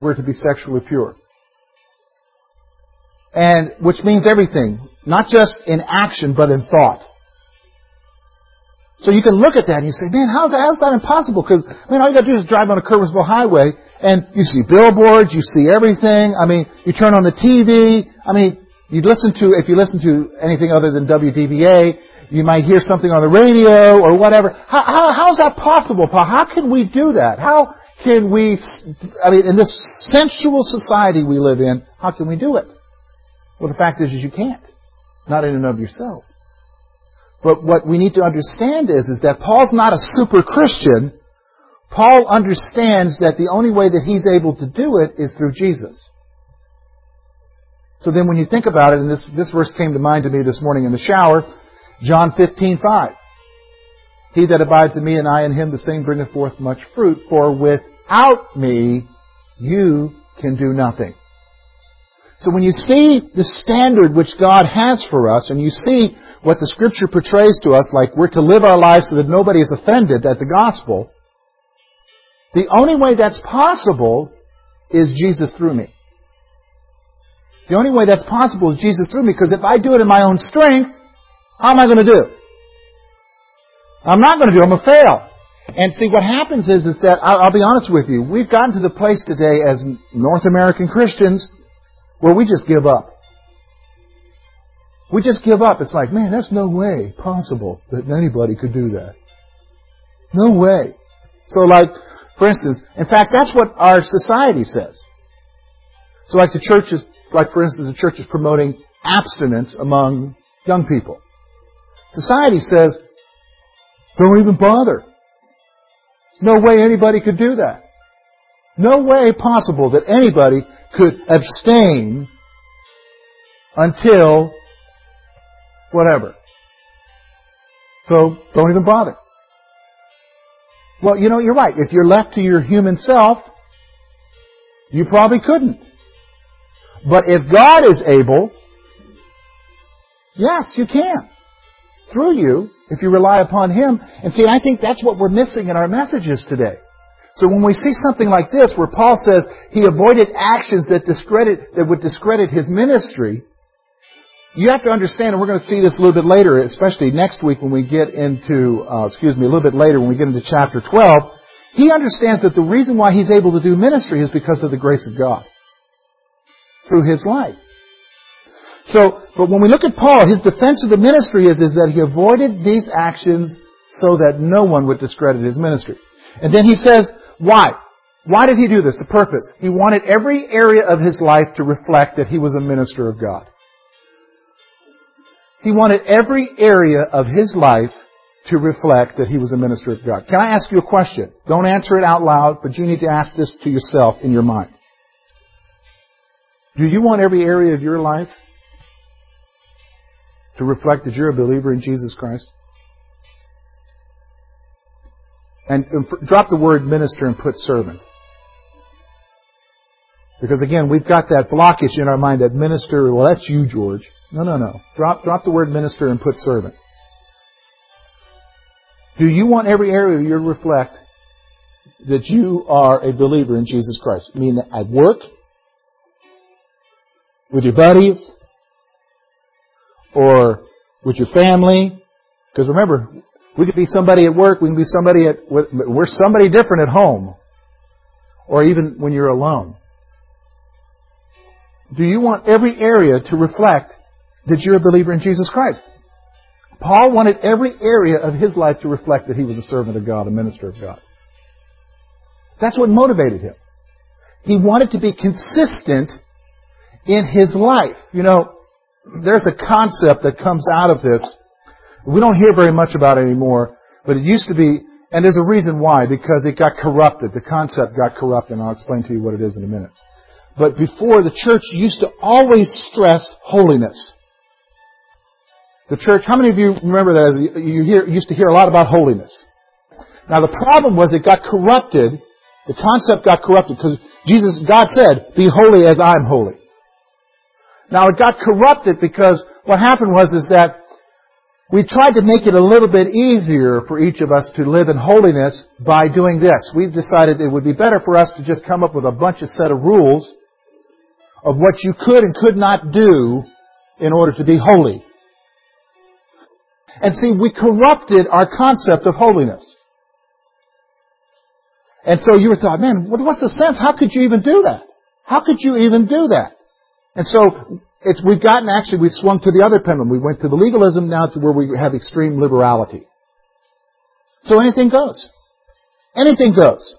we're to be sexually pure. And, which means everything. Not just in action, but in thought. So you can look at that and you say, man, how's that, how's that impossible? Because, man, all you gotta do is drive on a Curwensville highway and you see billboards, you see everything. I mean, you turn on the TV. I mean, you listen to, if you listen to anything other than WDBA, you might hear something on the radio or whatever. How, how, how's that possible, Paul? How can we do that? How can we, I mean, in this sensual society we live in, how can we do it? Well, the fact is, is you can't. Not in and of yourself. But what we need to understand is, is that Paul's not a super Christian. Paul understands that the only way that he's able to do it is through Jesus. So then when you think about it, and this, this verse came to mind to me this morning in the shower, John 15, 5. He that abides in me and I in him, the same bringeth forth much fruit, for without me you can do nothing. So when you see the standard which God has for us, and you see what the Scripture portrays to us, like we're to live our lives so that nobody is offended at the gospel, the only way that's possible is Jesus through me. The only way that's possible is Jesus through me, because if I do it in my own strength, how am I going to do? It? I'm not going to do it. I'm going to fail. And see, what happens is, is that, I'll, I'll be honest with you, we've gotten to the place today as North American Christians where we just give up. We just give up. It's like, man, that's no way possible that anybody could do that. No way. So like, for instance, in fact, that's what our society says. So like the church is, like for instance, the church is promoting abstinence among young people. Society says, don't even bother. There's no way anybody could do that. No way possible that anybody could abstain until whatever. So don't even bother. Well, you know, you're right. If you're left to your human self, you probably couldn't. But if God is able, yes, you can. Through you, if you rely upon Him. And see, I think that's what we're missing in our messages today. So when we see something like this, where Paul says he avoided actions that discredit, that would discredit his ministry, you have to understand, and we're going to see this a little bit later, especially next week when we get into, uh, excuse me, a little bit later when we get into chapter 12, he understands that the reason why he's able to do ministry is because of the grace of God through his life. So, but when we look at Paul, his defense of the ministry is, is that he avoided these actions so that no one would discredit his ministry. And then he says, why? Why did he do this? The purpose. He wanted every area of his life to reflect that he was a minister of God. He wanted every area of his life to reflect that he was a minister of God. Can I ask you a question? Don't answer it out loud, but you need to ask this to yourself in your mind. Do you want every area of your life to reflect that you're a believer in Jesus Christ? And drop the word minister and put servant. Because again, we've got that blockage in our mind that minister, well, that's you, George. No, no, no. Drop, drop the word minister and put servant. Do you want every area of your reflect that you are a believer in Jesus Christ? I mean, at work, with your buddies, or with your family. Because remember, we could be somebody at work, we can be somebody at, we're somebody different at home. Or even when you're alone. Do you want every area to reflect that you're a believer in Jesus Christ? Paul wanted every area of his life to reflect that he was a servant of God, a minister of God. That's what motivated him. He wanted to be consistent in his life. You know, there's a concept that comes out of this we don't hear very much about anymore, but it used to be, and there's a reason why, because it got corrupted. The concept got corrupted, and I'll explain to you what it is in a minute. But before, the church used to always stress holiness. The church, how many of you remember that? As you hear, used to hear a lot about holiness. Now the problem was it got corrupted. The concept got corrupted because Jesus, God said, "Be holy as I'm holy." Now it got corrupted because what happened was is that we tried to make it a little bit easier for each of us to live in holiness by doing this. We've decided it would be better for us to just come up with a bunch of set of rules of what you could and could not do in order to be holy. And see, we corrupted our concept of holiness. And so you were thought, man, what's the sense? How could you even do that? How could you even do that? And so it's, we've gotten actually, we've swung to the other pendulum. We went to the legalism now to where we have extreme liberality. So anything goes. Anything goes.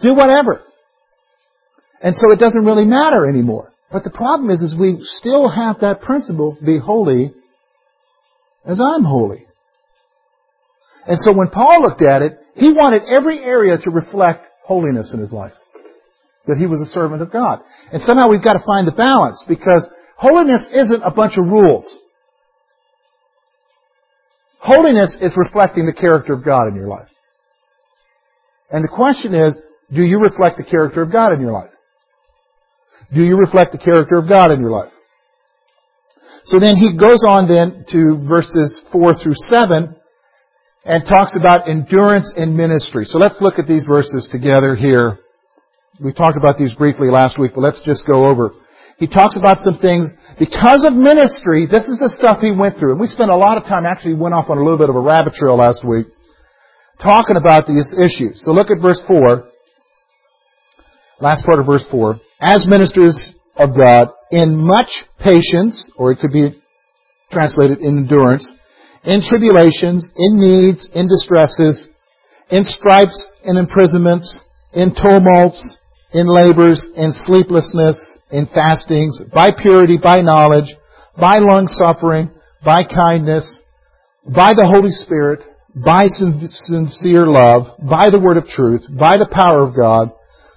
Do whatever. And so it doesn't really matter anymore. But the problem is, is we still have that principle, be holy as I'm holy. And so when Paul looked at it, he wanted every area to reflect holiness in his life that he was a servant of God. And somehow we've got to find the balance because holiness isn't a bunch of rules. Holiness is reflecting the character of God in your life. And the question is, do you reflect the character of God in your life? Do you reflect the character of God in your life? So then he goes on then to verses 4 through 7 and talks about endurance in ministry. So let's look at these verses together here. We talked about these briefly last week, but let's just go over. He talks about some things because of ministry. This is the stuff he went through, and we spent a lot of time. Actually, went off on a little bit of a rabbit trail last week, talking about these issues. So look at verse four. Last part of verse four. As ministers of God, in much patience, or it could be translated in endurance, in tribulations, in needs, in distresses, in stripes, in imprisonments, in tumults, in labors, in sleeplessness, in fastings, by purity, by knowledge, by long suffering, by kindness, by the Holy Spirit, by sincere love, by the word of truth, by the power of God,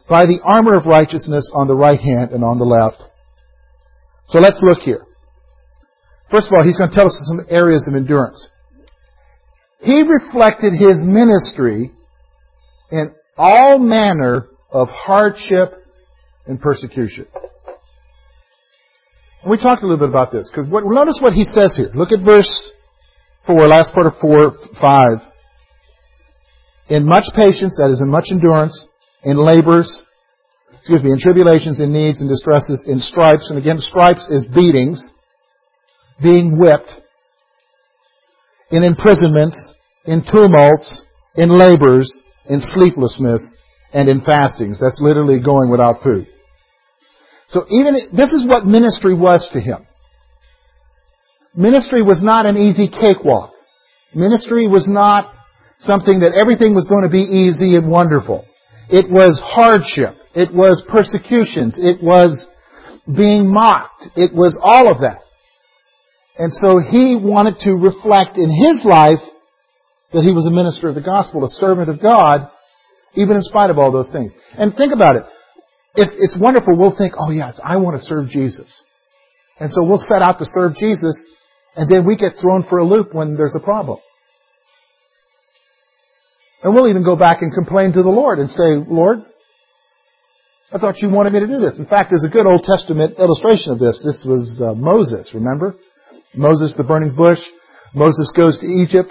by the armor of righteousness on the right hand and on the left. So let's look here. First of all, he's going to tell us some areas of endurance. He reflected his ministry in all manner of hardship and persecution. We talked a little bit about this because notice what he says here. Look at verse four, last part of four, five. In much patience, that is, in much endurance, in labors, excuse me, in tribulations, in needs, in distresses, in stripes, and again, stripes is beatings, being whipped, in imprisonments, in tumults, in labors, in sleeplessness, and in fastings. That's literally going without food. So even, this is what ministry was to him. Ministry was not an easy cakewalk. Ministry was not something that everything was going to be easy and wonderful. It was hardship. It was persecutions. It was being mocked. It was all of that. And so he wanted to reflect in his life that he was a minister of the gospel, a servant of God, even in spite of all those things. And think about it. If it's wonderful, we'll think, oh yes, I want to serve Jesus. And so we'll set out to serve Jesus, and then we get thrown for a loop when there's a problem. And we'll even go back and complain to the Lord and say, Lord, I thought you wanted me to do this. In fact, there's a good Old Testament illustration of this. This was uh, Moses, remember? Moses, the burning bush. Moses goes to Egypt.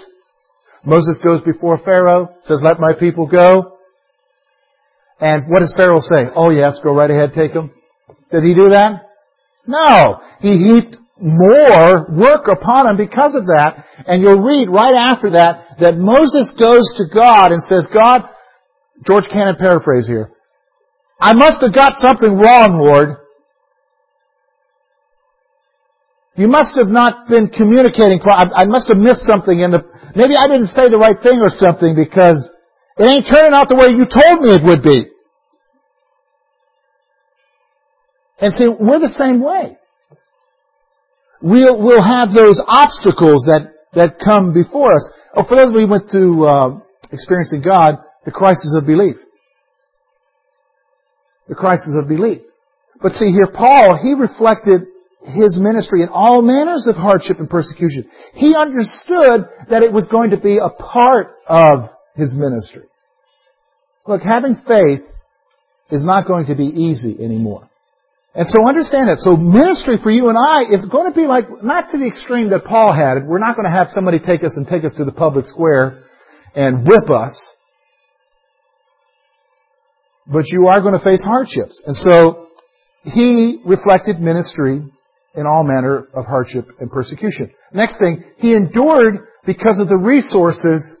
Moses goes before Pharaoh, says, let my people go. And what does Pharaoh say? Oh yes, go right ahead, take them. Did he do that? No. He heaped more work upon him because of that. And you'll read right after that that Moses goes to God and says, God, George Cannon paraphrase here, I must have got something wrong, Lord. You must have not been communicating. I must have missed something in the, maybe I didn't say the right thing or something because it ain't turning out the way you told me it would be. And see, we're the same way. We'll, we'll have those obstacles that, that come before us. Oh, for those who went through uh, experiencing God, the crisis of belief. The crisis of belief. But see here, Paul, he reflected his ministry in all manners of hardship and persecution. He understood that it was going to be a part of his ministry. Look, having faith is not going to be easy anymore. And so understand that. So ministry for you and I is going to be like, not to the extreme that Paul had. We're not going to have somebody take us and take us to the public square and whip us. But you are going to face hardships. And so he reflected ministry in all manner of hardship and persecution. Next thing, he endured because of the resources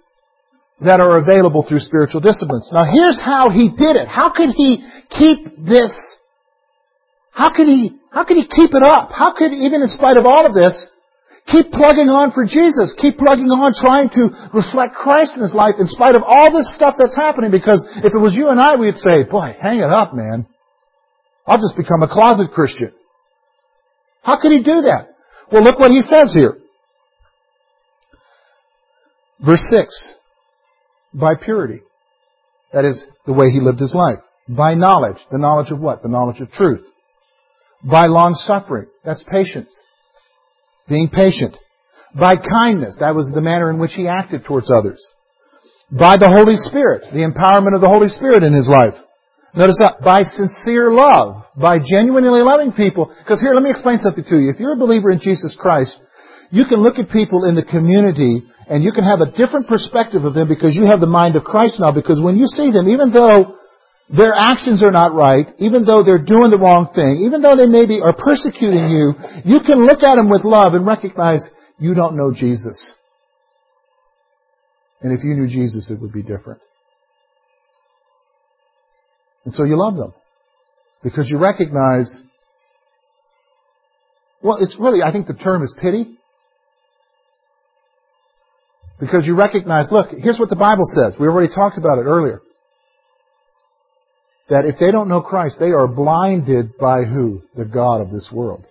that are available through spiritual disciplines. Now here's how he did it. How could he keep this? How could he, how could he keep it up? How could, even in spite of all of this, keep plugging on for Jesus? Keep plugging on trying to reflect Christ in his life in spite of all this stuff that's happening because if it was you and I, we'd say, boy, hang it up, man. I'll just become a closet Christian. How could he do that? Well, look what he says here. Verse 6. By purity. That is the way he lived his life. By knowledge. The knowledge of what? The knowledge of truth. By long suffering. That's patience. Being patient. By kindness. That was the manner in which he acted towards others. By the Holy Spirit. The empowerment of the Holy Spirit in his life. Notice that. By sincere love. By genuinely loving people. Because here, let me explain something to you. If you're a believer in Jesus Christ, you can look at people in the community and you can have a different perspective of them because you have the mind of Christ now. Because when you see them, even though their actions are not right, even though they're doing the wrong thing, even though they maybe are persecuting you, you can look at them with love and recognize you don't know Jesus. And if you knew Jesus, it would be different. And so you love them. Because you recognize, well, it's really, I think the term is pity. Because you recognize, look, here's what the Bible says. We already talked about it earlier. That if they don't know Christ, they are blinded by who? The God of this world.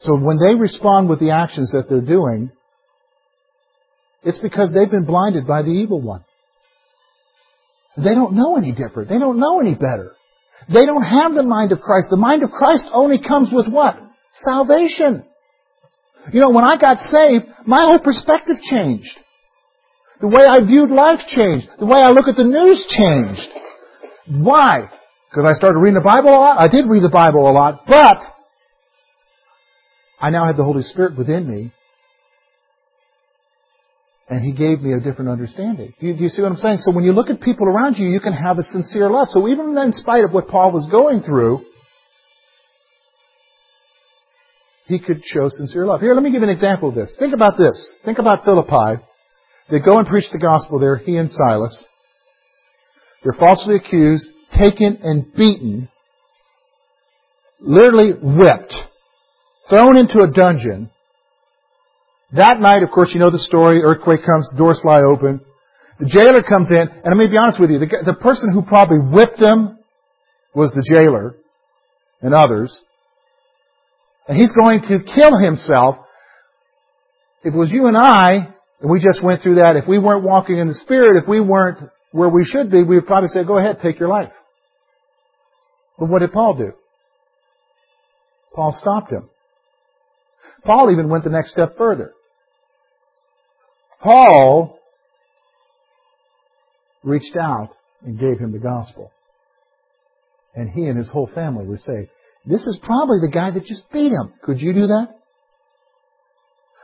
So when they respond with the actions that they're doing, it's because they've been blinded by the evil one. They don't know any different. They don't know any better. They don't have the mind of Christ. The mind of Christ only comes with what? Salvation. You know, when I got saved, my whole perspective changed. The way I viewed life changed. The way I look at the news changed. Why? Because I started reading the Bible a lot? I did read the Bible a lot, but I now had the Holy Spirit within me and he gave me a different understanding. Do you, do you, see what I'm saying? So when you look at people around you, you can have a sincere love. So even in spite of what Paul was going through, he could show sincere love. Here, let me give an example of this. Think about this. Think about Philippi. They go and preach the gospel there, he and Silas. They're falsely accused, taken and beaten, literally whipped, thrown into a dungeon, that night, of course, you know the story. Earthquake comes, doors fly open. The jailer comes in, and let me be honest with you, the, the person who probably whipped them was the jailer and others. And he's going to kill himself. If it was you and I, and we just went through that, if we weren't walking in the Spirit, if we weren't where we should be, we would probably say, go ahead, take your life. But what did Paul do? Paul stopped him. Paul even went the next step further. Paul reached out and gave him the gospel. And he and his whole family were saved. This is probably the guy that just beat him. Could you do that?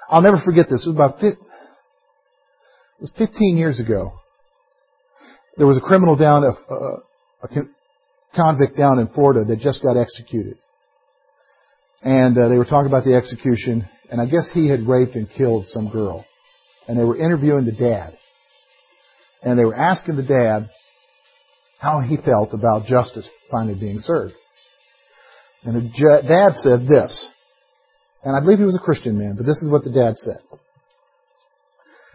I'll never forget this. It was about it was 15 years ago. There was a criminal down, a, a convict down in Florida that just got executed. And uh, they were talking about the execution, and I guess he had raped and killed some girl and they were interviewing the dad. And they were asking the dad how he felt about justice finally being served. And the dad said this, and I believe he was a Christian man, but this is what the dad said.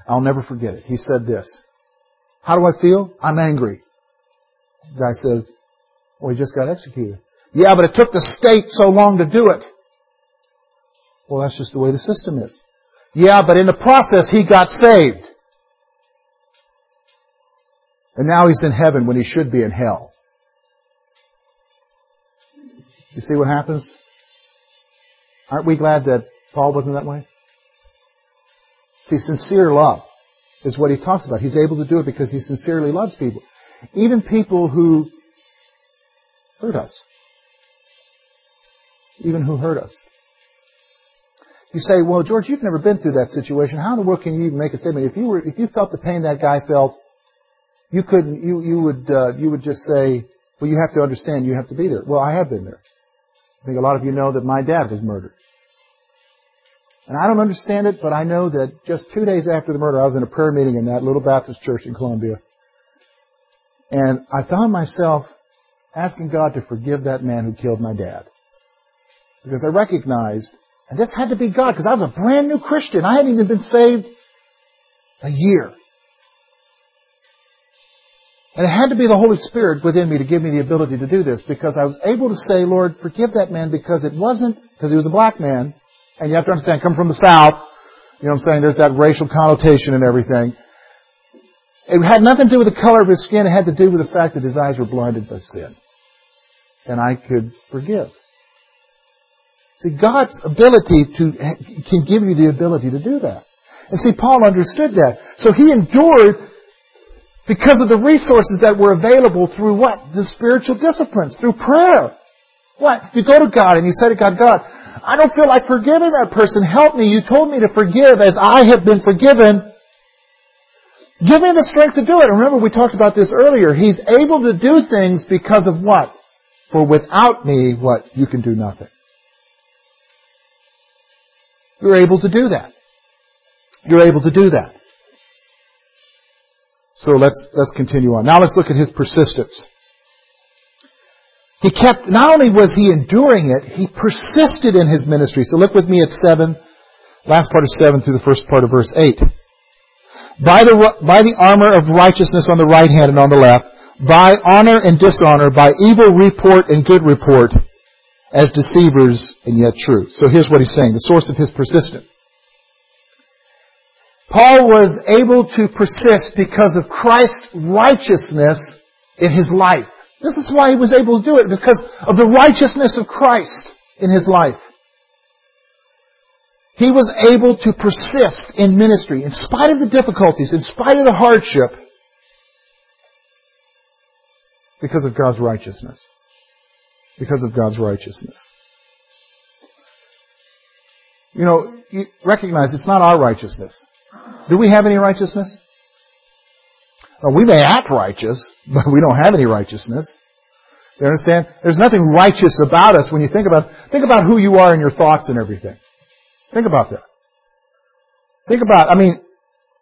I'll never forget it. He said this, How do I feel? I'm angry. The guy says, Well, he just got executed. Yeah, but it took the state so long to do it. Well, that's just the way the system is. Yeah, but in the process, he got saved. And now he's in heaven when he should be in hell. You see what happens? Aren't we glad that Paul wasn't that way? See, sincere love is what he talks about. He's able to do it because he sincerely loves people. Even people who hurt us. even who hurt us. You say, well, George, you've never been through that situation. How in the world can you even make a statement? If you were, if you felt the pain that guy felt, you couldn't, you, you would, uh, you would just say, well, you have to understand, you have to be there. Well, I have been there. I think a lot of you know that my dad was murdered. And I don't understand it, but I know that just two days after the murder, I was in a prayer meeting in that little Baptist church in Columbia. And I found myself asking God to forgive that man who killed my dad. Because I recognized, and this had to be God, because I was a brand new Christian. I hadn't even been saved a year. And it had to be the Holy Spirit within me to give me the ability to do this because I was able to say, Lord, forgive that man because it wasn't, because he was a black man, and you have to understand, come from the South, you know what I'm saying, there's that racial connotation and everything. It had nothing to do with the color of his skin, it had to do with the fact that his eyes were blinded by sin. And I could forgive. See, God's ability to, can give you the ability to do that. And see, Paul understood that. So he endured because of the resources that were available through what? The spiritual disciplines, through prayer. What? You go to God and you say to God, God, I don't feel like forgiving that person. Help me. You told me to forgive as I have been forgiven. Give me the strength to do it. Remember, we talked about this earlier. He's able to do things because of what? For without me, what? You can do nothing. You're able to do that. You're able to do that. So let's, let's continue on. Now let's look at his persistence. He kept, not only was he enduring it, he persisted in his ministry. So look with me at 7, last part of 7 through the first part of verse 8. By the, by the armor of righteousness on the right hand and on the left, by honor and dishonor, by evil report and good report, as deceivers and yet true. So here's what he's saying, the source of his persistence. Paul was able to persist because of Christ's righteousness in his life. This is why he was able to do it, because of the righteousness of Christ in his life. He was able to persist in ministry in spite of the difficulties, in spite of the hardship, because of God's righteousness. Because of God's righteousness. You know, you recognize it's not our righteousness. Do we have any righteousness? Well, we may act righteous, but we don't have any righteousness. You understand? There's nothing righteous about us when you think about think about who you are in your thoughts and everything. Think about that. Think about, I mean,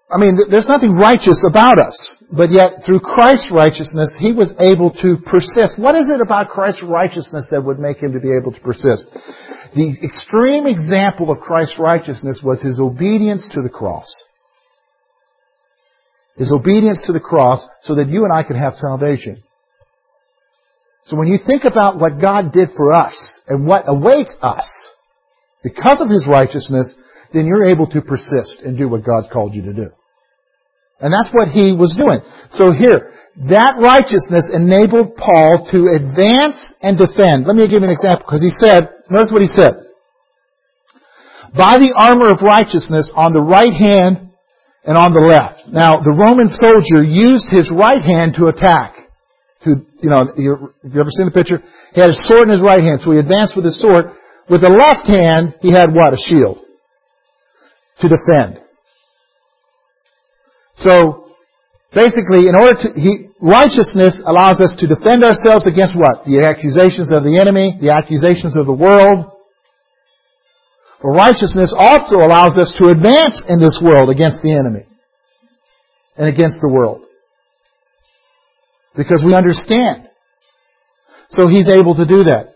I mean, there's nothing righteous about us, but yet through Christ's righteousness, he was able to persist. What is it about Christ's righteousness that would make him to be able to persist? The extreme example of Christ's righteousness was his obedience to the cross his obedience to the cross so that you and I could have salvation. So when you think about what God did for us and what awaits us because of his righteousness, then you're able to persist and do what God's called you to do. And that's what he was doing. So here, that righteousness enabled Paul to advance and defend. Let me give you an example, because he said, notice what he said. By the armor of righteousness on the right hand and on the left. Now, the Roman soldier used his right hand to attack. To, you know, have you ever seen the picture? He had a sword in his right hand, so he advanced with his sword. With the left hand, he had what? A shield. To defend. So, basically, in order to, he, righteousness allows us to defend ourselves against what? The accusations of the enemy, the accusations of the world, righteousness also allows us to advance in this world against the enemy and against the world. Because we understand. So he's able to do that.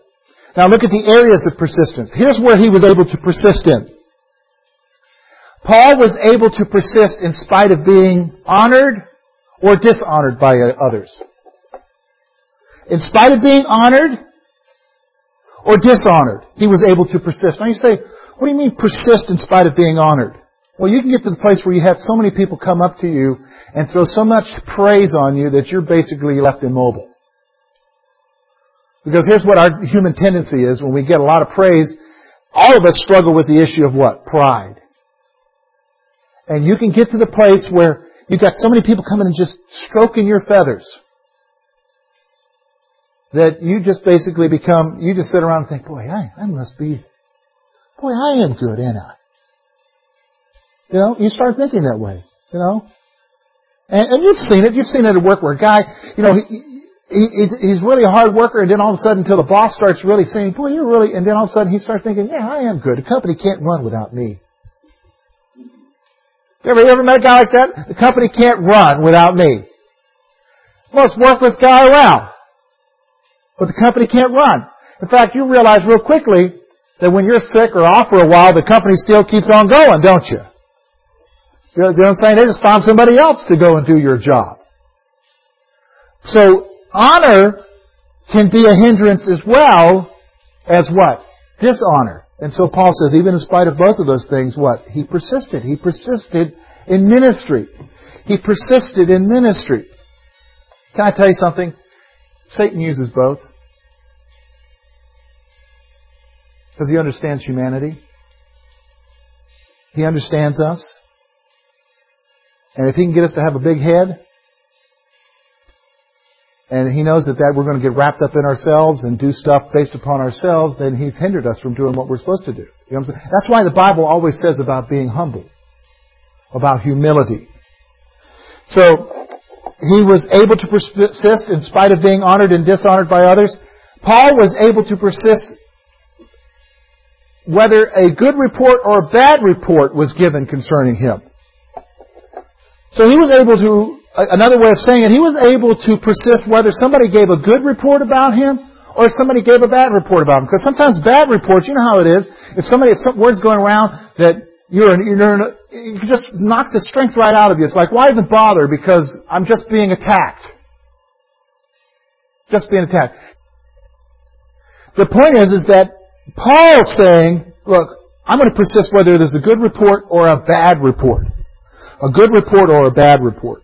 Now look at the areas of persistence. Here's where he was able to persist in. Paul was able to persist in spite of being honored or dishonored by others. In spite of being honored or dishonored, he was able to persist. Now you say, what do you mean persist in spite of being honored? Well, you can get to the place where you have so many people come up to you and throw so much praise on you that you're basically left immobile. Because here's what our human tendency is when we get a lot of praise, all of us struggle with the issue of what? Pride. And you can get to the place where you've got so many people coming and just stroking your feathers. that you just basically become, you just sit around and think, boy, I, I must be, boy, I am good, ain't I? You know, you start thinking that way, you know? And, and you've seen it, you've seen it at work where a guy, you know, he, he, he's really a hard worker, and then all of a sudden, until the boss starts really saying, boy, you're really, and then all of a sudden he starts thinking, yeah, I am good. The company can't run without me. You ever, you ever met a guy like that? The company can't run without me. Most worthless guy around. But the company can't run. In fact, you realize real quickly that when you're sick or off for a while, the company still keeps on going, don't you? You know what I'm saying? They just found somebody else to go and do your job. So, honor can be a hindrance as well as what? Dishonor. And so Paul says, even in spite of both of those things, what? He persisted. He persisted in ministry. He persisted in ministry. Can I tell you something? Satan uses both. Because he understands humanity. He understands us. And if he can get us to have a big head, and he knows that, that we're going to get wrapped up in ourselves and do stuff based upon ourselves, then he's hindered us from doing what we're supposed to do. You know what I'm saying? That's why the Bible always says about being humble, about humility. So, he was able to persist in spite of being honored and dishonored by others. Paul was able to persist whether a good report or a bad report was given concerning him. So he was able to, another way of saying it, he was able to persist whether somebody gave a good report about him or somebody gave a bad report about him. Because sometimes bad reports, you know how it is. If somebody, if some word's going around that you're, you're, you just knock the strength right out of you. It's like, why even bother? Because I'm just being attacked. Just being attacked. The point is, is that Paul's saying, look, I'm going to persist whether there's a good report or a bad report. A good report or a bad report.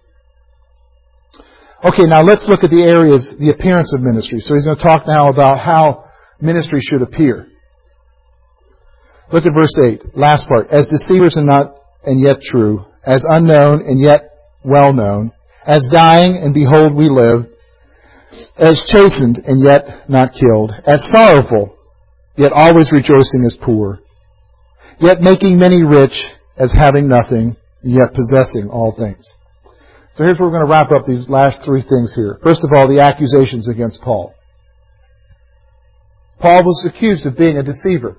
Okay, now let's look at the areas, the appearance of ministry. So he's going to talk now about how ministry should appear. Look at verse 8, last part. As deceivers and not and yet true, as unknown and yet well known, as dying and behold we live, as chastened and yet not killed, as sorrowful, yet always rejoicing as poor, yet making many rich as having nothing, yet possessing all things. So here's where we're going to wrap up these last three things here. First of all, the accusations against Paul. Paul was accused of being a deceiver.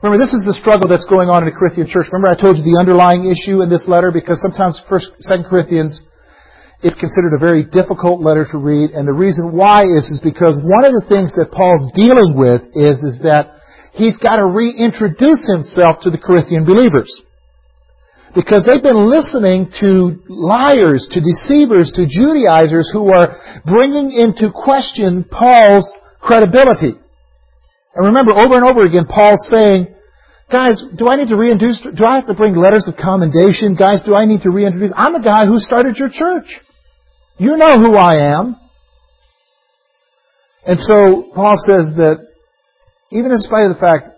Remember, this is the struggle that's going on in the Corinthian church. Remember I told you the underlying issue in this letter because sometimes First, Second Corinthians is considered a very difficult letter to read, and the reason why is is because one of the things that Paul's dealing with is is that he's got to reintroduce himself to the Corinthian believers. Because they've been listening to liars, to deceivers, to Judaizers who are bringing into question Paul's credibility. And remember, over and over again, Paul's saying, guys, do I need to reintroduce, do I have to bring letters of commendation? Guys, do I need to reintroduce? I'm the guy who started your church. You know who I am. And so, Paul says that even in spite of the fact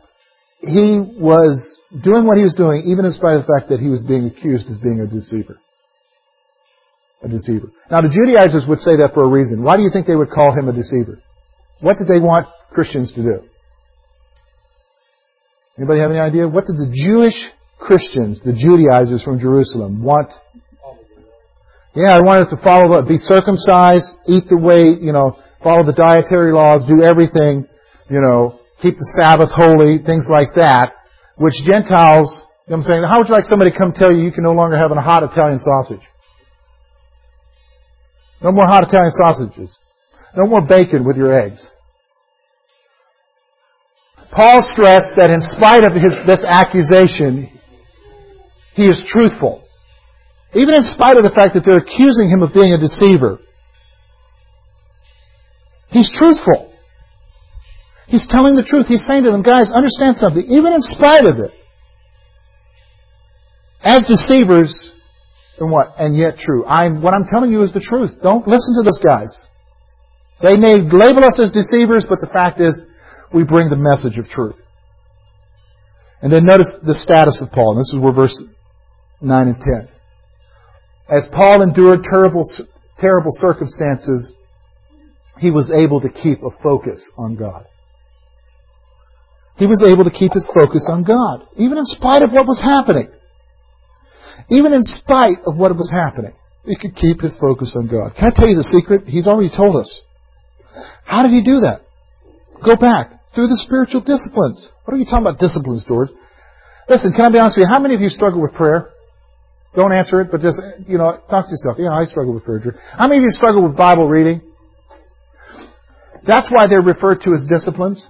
he was doing what he was doing, even in spite of the fact that he was being accused as being a deceiver. A deceiver. Now the Judaizers would say that for a reason. Why do you think they would call him a deceiver? What did they want Christians to do? Anybody have any idea? What did the Jewish Christians, the Judaizers from Jerusalem, want? Yeah, I wanted to follow, be circumcised, eat the way, you know, follow the dietary laws, do everything, you know, keep the Sabbath holy, things like that, which Gentiles, you know I'm saying, how would you like somebody to come tell you you can no longer have a hot Italian sausage? No more hot Italian sausages. No more bacon with your eggs. Paul stressed that in spite of his, this accusation, he is truthful. Even in spite of the fact that they're accusing him of being a deceiver. He's truthful. He's telling the truth. He's saying to them, guys, understand something. Even in spite of it, as deceivers, and what? And yet true. I'm, what I'm telling you is the truth. Don't listen to those guys. They may label us as deceivers, but the fact is, we bring the message of truth. And then notice the status of Paul. And this is where verse 9 and 10. As Paul endured terrible, terrible circumstances he was able to keep a focus on God. He was able to keep his focus on God, even in spite of what was happening. Even in spite of what was happening, he could keep his focus on God. Can I tell you the secret? He's already told us. How did he do that? Go back. Through the spiritual disciplines. What are you talking about disciplines, George? Listen, can I be honest with you? How many of you struggle with prayer? Don't answer it, but just, you know, talk to yourself. Yeah, I struggle with prayer. How many of you struggle with Bible reading? That's why they're referred to as disciplines.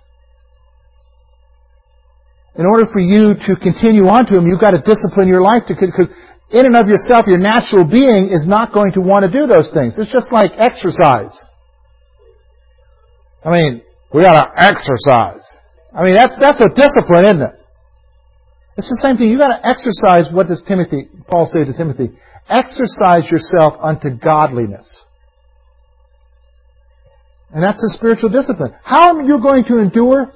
In order for you to continue on to them, you've got to discipline your life to, because in and of yourself, your natural being is not going to want to do those things. It's just like exercise. I mean, we gotta exercise. I mean, that's, that's a discipline, isn't it? It's the same thing. You've gotta exercise, what does Timothy, Paul say to Timothy? Exercise yourself unto godliness. And that's a spiritual discipline. How are you going to endure?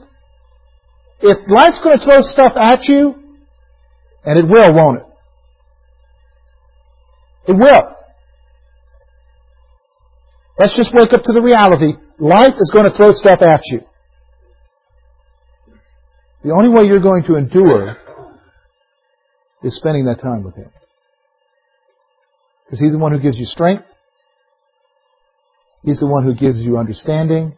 If life's going to throw stuff at you, and it will, won't it? It will. Let's just wake up to the reality. Life is going to throw stuff at you. The only way you're going to endure is spending that time with Him. Because He's the one who gives you strength. He's the one who gives you understanding.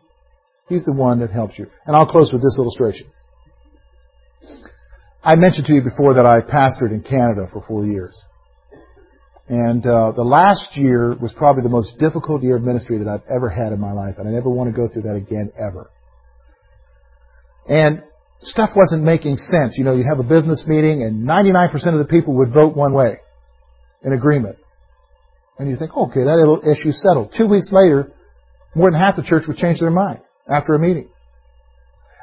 He's the one that helps you. And I'll close with this illustration. I mentioned to you before that I pastored in Canada for four years. And uh, the last year was probably the most difficult year of ministry that I've ever had in my life, and I never want to go through that again ever. And stuff wasn't making sense. You know, you'd have a business meeting, and 99% of the people would vote one way in agreement. And you think, okay, that little issue settled. Two weeks later, more than half the church would change their mind after a meeting.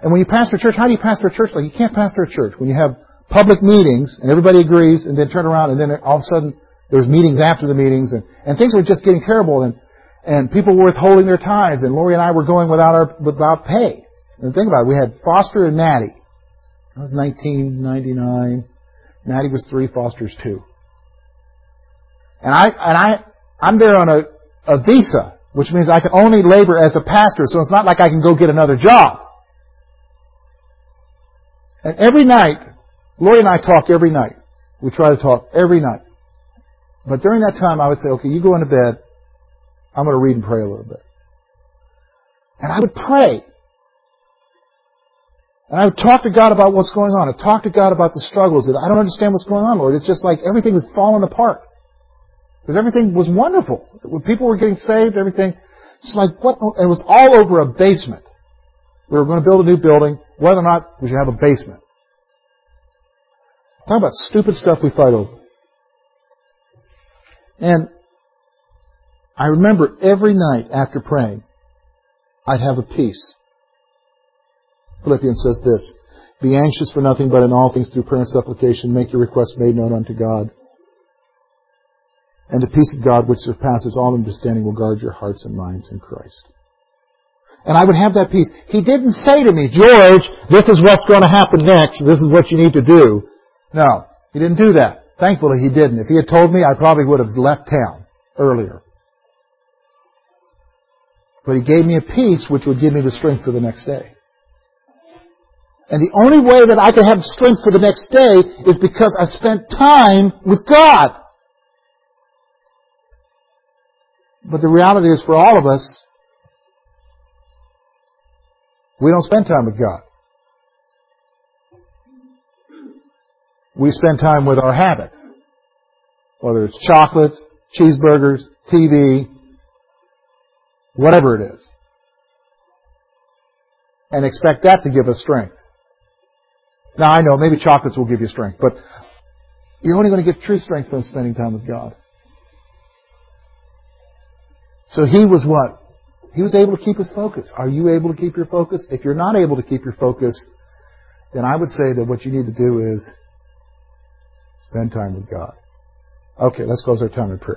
And when you pastor a church, how do you pastor a church? Like you can't pastor a church when you have public meetings and everybody agrees, and then turn around, and then all of a sudden there was meetings after the meetings, and, and things were just getting terrible, and, and people were withholding their tithes, and Lori and I were going without our without pay. And think about it, we had Foster and Maddie. That was 1999. Maddie was three, Foster's two. And I and I I'm there on a, a visa, which means I can only labor as a pastor, so it's not like I can go get another job. And every night, Lori and I talk every night. We try to talk every night. But during that time, I would say, okay, you go into bed. I'm going to read and pray a little bit. And I would pray. And I would talk to God about what's going on. I'd talk to God about the struggles. That I don't understand what's going on, Lord. It's just like everything was falling apart. Because everything was wonderful. When people were getting saved, everything. It's like, what? It was all over a basement. We were going to build a new building. Whether or not we should have a basement. Talk about stupid stuff we fight over. And I remember every night after praying, I'd have a peace. Philippians says this, Be anxious for nothing but in all things through prayer and supplication, make your requests made known unto God. And the peace of God which surpasses all understanding will guard your hearts and minds in Christ. And I would have that peace. He didn't say to me, George, this is what's going to happen next. This is what you need to do. No, he didn't do that. Thankfully, he didn't. If he had told me, I probably would have left town earlier. But he gave me a peace which would give me the strength for the next day. And the only way that I can have strength for the next day is because I spent time with God. But the reality is for all of us, we don't spend time with God. we spend time with our habit. Whether it's chocolates, cheeseburgers, TV, whatever it is. And expect that to give us strength. Now I know maybe chocolates will give you strength, but you're only going to get true strength from spending time with God. So he was what? He was able to keep his focus. Are you able to keep your focus? If you're not able to keep your focus, then I would say that what you need to do is Spend time with God. Okay, let's close our time in prayer.